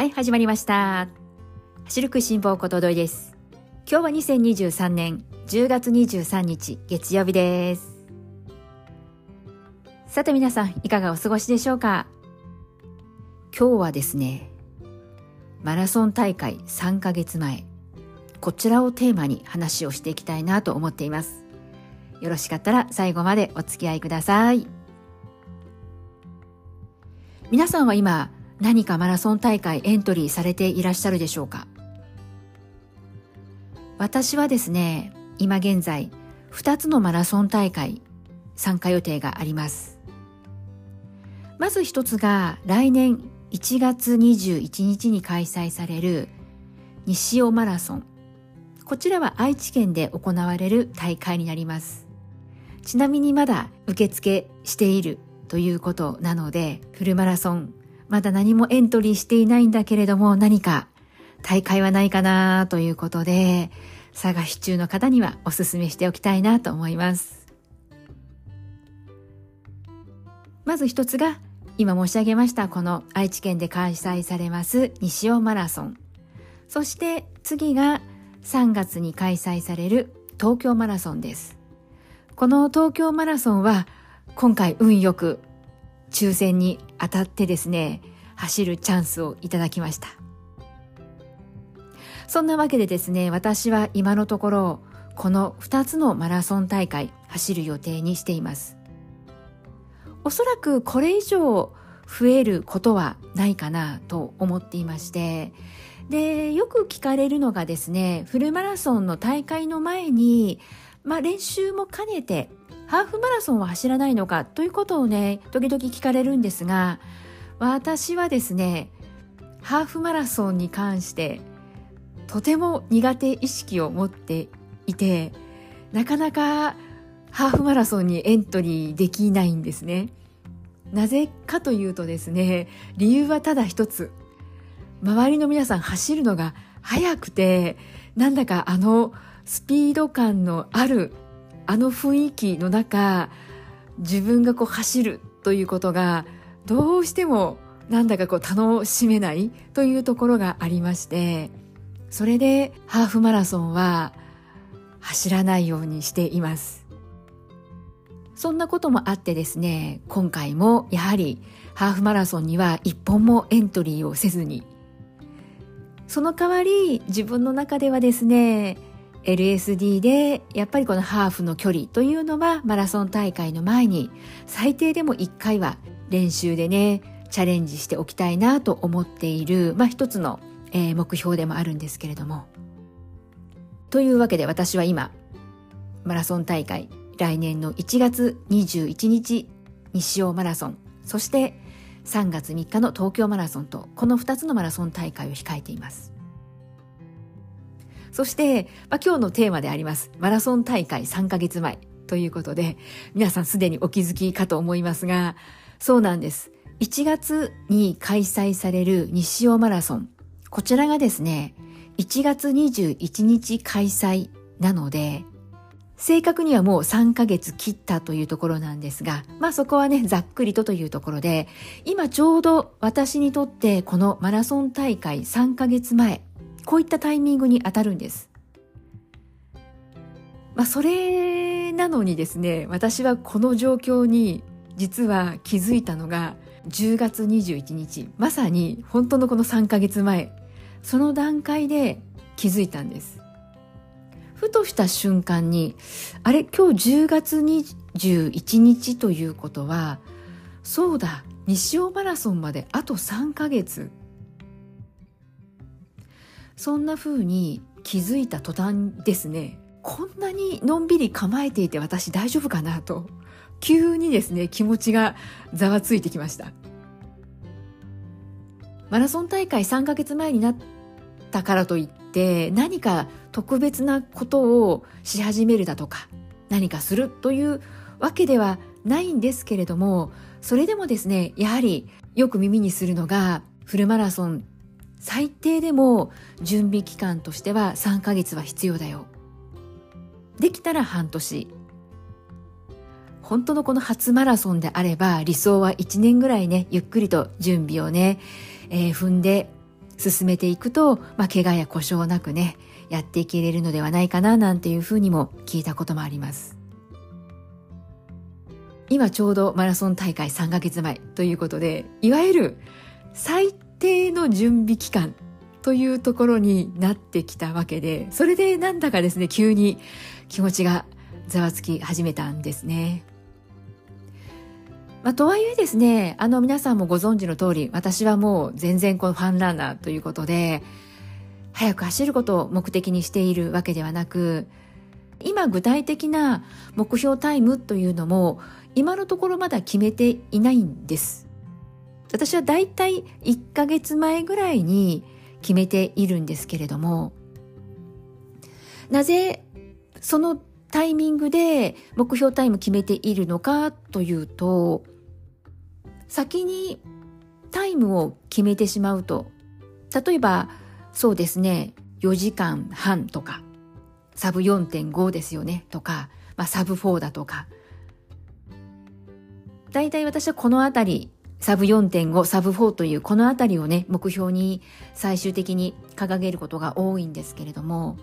はい、始まりました。走る食いしん坊ことどいです。今日は2023年10月23日月曜日です。さて皆さん、いかがお過ごしでしょうか？今日はですね、マラソン大会3ヶ月前、こちらをテーマに話をしていきたいなと思っています。よろしかったら最後までお付き合いください。皆さんは今何かマラソン大会エントリーされていらっしゃるでしょうか？私はですね、今現在2つのマラソン大会参加予定があります。まず一つが来年1月21日に開催される西尾マラソン。こちらは愛知県で行われる大会になります。ちなみにまだ受付しているということなので、フルマラソン、まだ何もエントリーしていないんだけれども、何か大会はないかなということで、探し中の方にはお勧めしておきたいなと思います。まず一つが、今申し上げました、この愛知県で開催されます西尾マラソン。そして次が3月に開催される東京マラソンです。この東京マラソンは今回運よく抽選に当たってですね、走るチャンスをいただきました。そんなわけでですね、私は今のところ、この2つのマラソン大会走る予定にしています。おそらくこれ以上増えることはないかなと思っていまして、で、よく聞かれるのがですね、フルマラソンの大会の前に、まあ練習も兼ねてハーフマラソンは走らないのかということをね、時々聞かれるんですが、私はですね、ハーフマラソンに関して、とても苦手意識を持っていて、なかなかハーフマラソンにエントリーできないんですね。なぜかというとですね、理由はただ一つ。周りの皆さん走るのが速くて、なんだかあのスピード感のあるあの雰囲気の中自分がこう走るということがどうしてもなんだかこう楽しめないというところがありましてそれでハーフマラソンは走らないようにしています。そんなこともあってですね今回もやはりハーフマラソンには一本もエントリーをせずに。その代わり自分の中ではですね LSD でやっぱりこのハーフの距離というのはマラソン大会の前に最低でも1回は練習でねチャレンジしておきたいなと思っている、まあ、一つの、えー目標でもあるんですけれども。というわけで私は今マラソン大会来年の1月21日西尾マラソンそして3月3日の東京マラソンとこの2つのマラソン大会を控えています。そして、まあ、今日のテーマであります、マラソン大会3ヶ月前ということで、皆さんすでにお気づきかと思いますが、そうなんです。1月に開催される西尾マラソン。こちらがですね、1月21日開催なので、正確にはもう3ヶ月切ったというところなんですが、まあそこはね、ざっくりとというところで、今ちょうど私にとってこのマラソン大会3ヶ月前、こういったタイミングに当たるんです。まあ、それなのにですね、私はこの状況に実は気づいたのが10月21日、まさに本当のこの3ヶ月前、その段階で気づいたんです。ふとした瞬間に、あれ、今日10月21日ということは、そうだ、西尾マラソンまであと3ヶ月。そんな風に気づいた途端ですね、こんなにのんびり構えていて私大丈夫かなと、急にですね、気持ちがざわついてきました。マラソン大会3ヶ月前になったからといって、何か特別なことをし始めるだとか、何かするというわけではないんですけれども、それでもですね、やはりよく耳にするのが、フルマラソン最低でも準備期間としては3ヶ月は必要だよ。できたら半年。本当のこの初マラソンであれば理想は1年ぐらいね、ゆっくりと準備をね、えー踏んで進めていくと、まあ、怪我や故障なくね、やっていけれるのではないかななんていうふうにも聞いたこともあります。今ちょうどマラソン大会3ヶ月前ということで、いわゆる最低定の準備期間というところになってきたわけで、それでなんだかですね、急に気持ちがざわつき始めたんですね。まあ、とはいえですね、あの皆さんもご存知の通り、私はもう全然このファンランナーということで、速く走ることを目的にしているわけではなく、今具体的な目標タイムというのも今のところまだ決めていないんです。私はだいたい1ヶ月前ぐらいに決めているんですけれども、なぜそのタイミングで目標タイム決めているのかというと、先にタイムを決めてしまうと、例えばそうですね、4時間半とか、サブ4.5ですよねとか、まあ、サブ4だとか。大体私はこのあたり、サブ4.5、サブ4というこのあたりをね、目標に最終的に掲げることが多いんですけれども、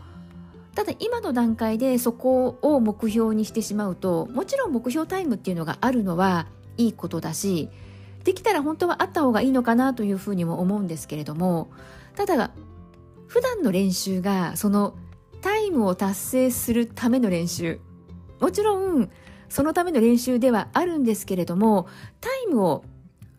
ただ今の段階でそこを目標にしてしまうと、もちろん目標タイムっていうのがあるのはいいことだし、できたら本当はあった方がいいのかなというふうにも思うんですけれども、ただ普段の練習がそのタイムを達成するための練習もちろんそのための練習ではあるんですけれどもタイムを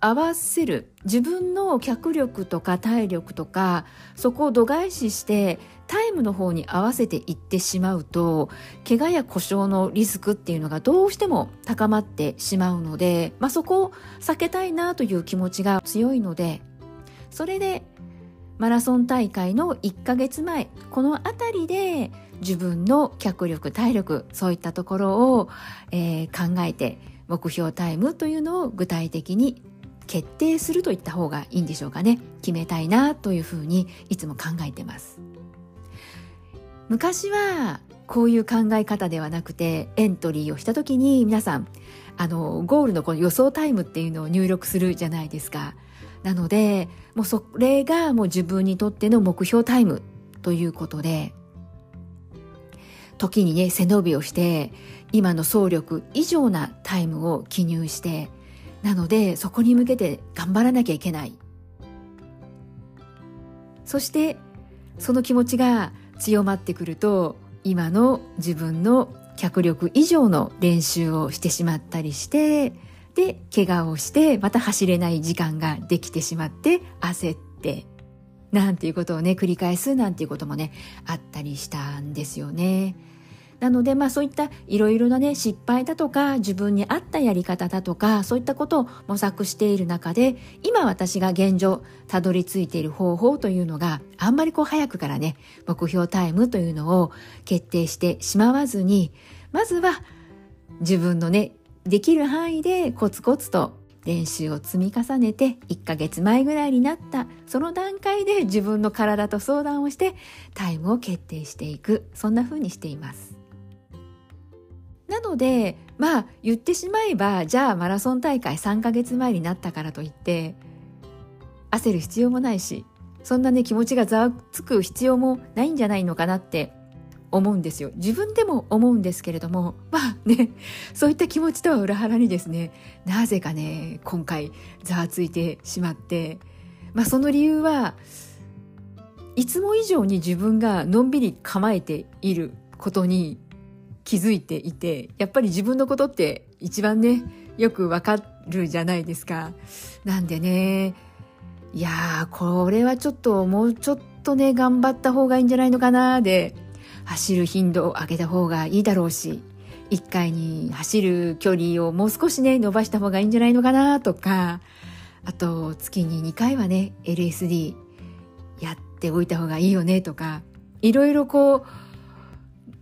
合わせる自分の脚力とか体力とかそこを度外視してタイムの方に合わせていってしまうと怪我や故障のリスクっていうのがどうしても高まってしまうので、まあ、そこを避けたいなという気持ちが強いのでそれでマラソン大会の1ヶ月前この辺りで自分の脚力体力そういったところを、えー、考えて目標タイムというのを具体的に決定するといった方がいいんでしょうかね。決めたいなというふうにいつも考えてます。昔はこういう考え方ではなくてエントリーをした時に皆さんあのゴールのこの予想タイムっていうのを入力するじゃないですか。なので、もうそれがもう自分にとっての目標タイムということで、時にね、背伸びをして、今の総力以上なタイムを記入して、なのでそこに向けて頑張らなきゃいけない。そして、その気持ちが強まってくると、今の自分の脚力以上の練習をしてしまったりして、で怪我をしてまた走れない時間ができてしまって焦ってなんていうことをね繰り返すなんていうこともねあったりしたんですよね。なのでまあそういったいろいろなね失敗だとか自分に合ったやり方だとかそういったことを模索している中で今私が現状たどり着いている方法というのがあんまりこう早くからね目標タイムというのを決定してしまわずにまずは自分のねできる範囲でコツコツと練習を積み重ねて1ヶ月前ぐらいになったその段階で自分の体と相談をしてタイムを決定していく。そんな風にしています。なのでまあ言ってしまえばじゃあマラソン大会3ヶ月前になったからといって焦る必要もないしそんなね気持ちがざわつく必要もないんじゃないのかなって思うんですよ。自分でも思うんですけれどもまあねそういった気持ちとは裏腹にですねなぜかね今回ざわついてしまってまあその理由はいつも以上に自分がのんびり構えていることに気づいていてやっぱり自分のことって一番ねよくわかるじゃないですか。なんでねいやーこれはちょっともうちょっとね頑張った方がいいんじゃないのかなで走る頻度を上げた方がいいだろうし、1回に走る距離をもう少しね、伸ばした方がいいんじゃないのかなとか、あと月に2回はね、LSD やっておいた方がいいよねとか、いろいろこう、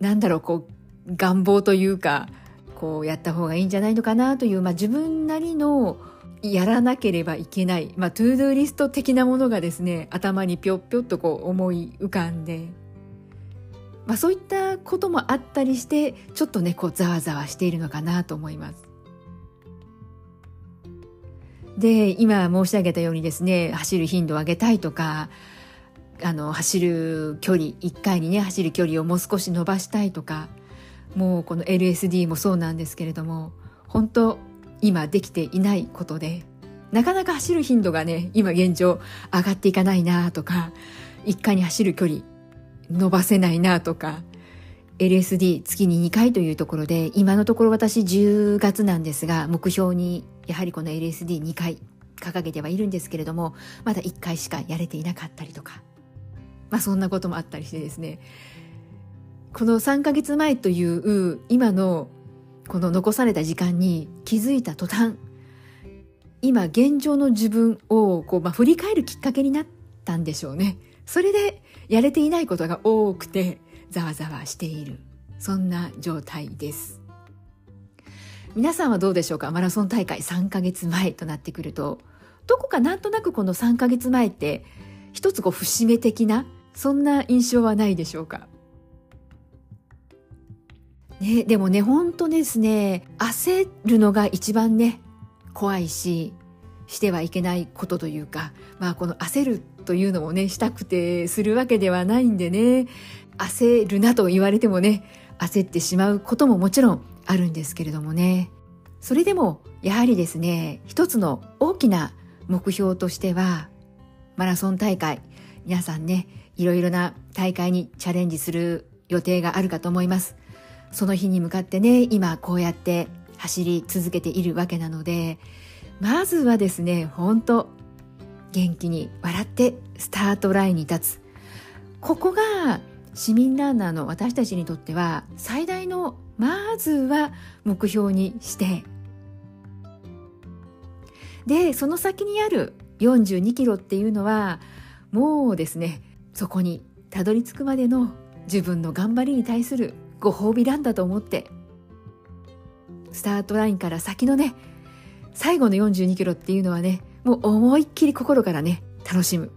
なんだろう、こう、願望というか、こうやった方がいいんじゃないのかなという、まあ自分なりのやらなければいけない、まあトゥードゥリスト的なものがですね、頭にぴょっぴょっとこう思い浮かんで、まあ、そういったこともあったりしてちょっとねこうざわざわしているのかなと思います。で今申し上げたようにですね走る頻度を上げたいとかあの走る距離1回にね走る距離をもう少し伸ばしたいとかもうこの LSD もそうなんですけれども本当今できていないことでなかなか走る頻度がね今現状上がっていかないなとか1回に走る距離伸ばせないなとか LSD 月に2回というところで今のところ私10月なんですが目標にやはりこの LSD2 回掲げてはいるんですけれどもまだ1回しかやれていなかったりとかまあそんなこともあったりしてですねこの3ヶ月前という今のこの残された時間に気づいた途端今現状の自分をこう、まあ、振り返るきっかけになったんでしょうね。それでやれていないことが多くてざわざわしている。そんな状態です。皆さんはどうでしょうか？マラソン大会3ヶ月前となってくるとどこかなんとなくこの3ヶ月前って一つこう節目的なそんな印象はないでしょうか？ね、でもね、ほんとですね、焦るのが一番ね、怖いし、してはいけないことというか、まあこの焦るというのもね、したくてするわけではないんでね、焦るなと言われてもね、焦ってしまうことももちろんあるんですけれどもね。それでも、やはりですね、一つの大きな目標としては、マラソン大会、皆さんね、いろいろな大会にチャレンジする予定があるかと思います。その日に向かってね今こうやって走り続けているわけなのでまずはですね本当元気に笑ってスタートラインに立つ。ここが市民ランナーの私たちにとっては最大のまずは目標にして。でその先にある42キロっていうのはもうですねそこにたどり着くまでの自分の頑張りに対するご褒美なんだと思って。スタートラインから先のね最後の42キロっていうのはねもう思いっきり心からね楽しむ。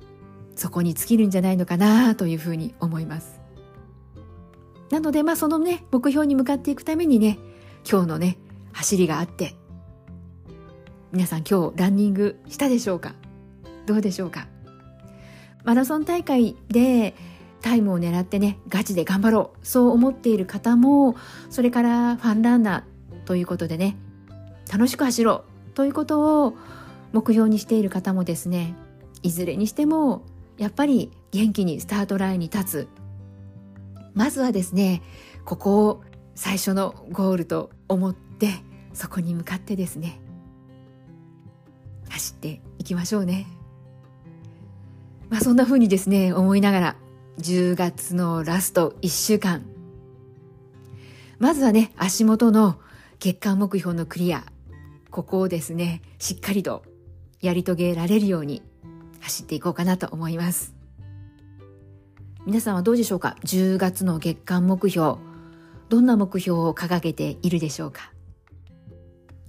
そこに尽きるんじゃないのかなというふうに思います。なのでまあそのね目標に向かっていくためにね今日のね走りがあって皆さん今日ランニングしたでしょうか？どうでしょうか？マラソン大会でタイムを狙ってねガチで頑張ろう。そう思っている方もそれからファンランナーということでね楽しく走ろう。ということを目標にしている方もですねいずれにしてもやっぱり元気にスタートラインに立つ。まずはですねここを最初のゴールと思ってそこに向かってですね走っていきましょうね。まあそんな風にですね思いながら10月のラスト1週間。まずはね、足元の月間目標のクリア。ここをですね、しっかりとやり遂げられるように走っていこうかなと思います。皆さんはどうでしょうか ?10 月の月間目標。どんな目標を掲げているでしょうか？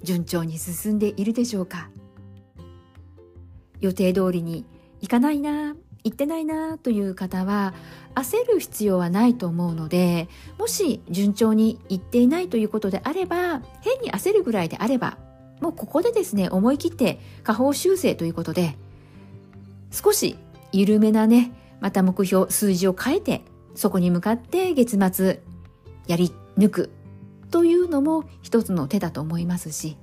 順調に進んでいるでしょうか？予定通りにいかないな行ってないなという方は焦る必要はないと思うのでもし順調にいっていないということであれば変に焦るぐらいであればもうここでですね思い切って下方修正ということで少し緩めなねまた目標数字を変えてそこに向かって月末やり抜くというのも一つの手だと思いますし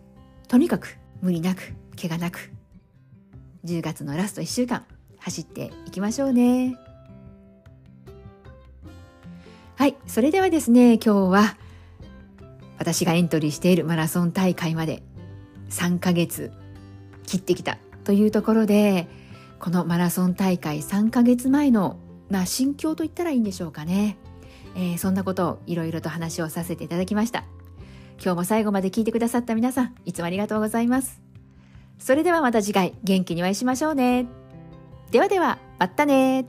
とにかく無理なく怪我なく10月のラスト1週間走っていきましょうね。はい、それではですね、今日は私がエントリーしているマラソン大会まで3ヶ月切ってきたというところで、このマラソン大会3ヶ月前の、まあ、心境といったらいいんでしょうかね。えー、そんなことをいろいろと話をさせていただきました。今日も最後まで聞いてくださった皆さん、いつもありがとうございます。それではまた次回元気にお会いしましょうね。ではでは、またね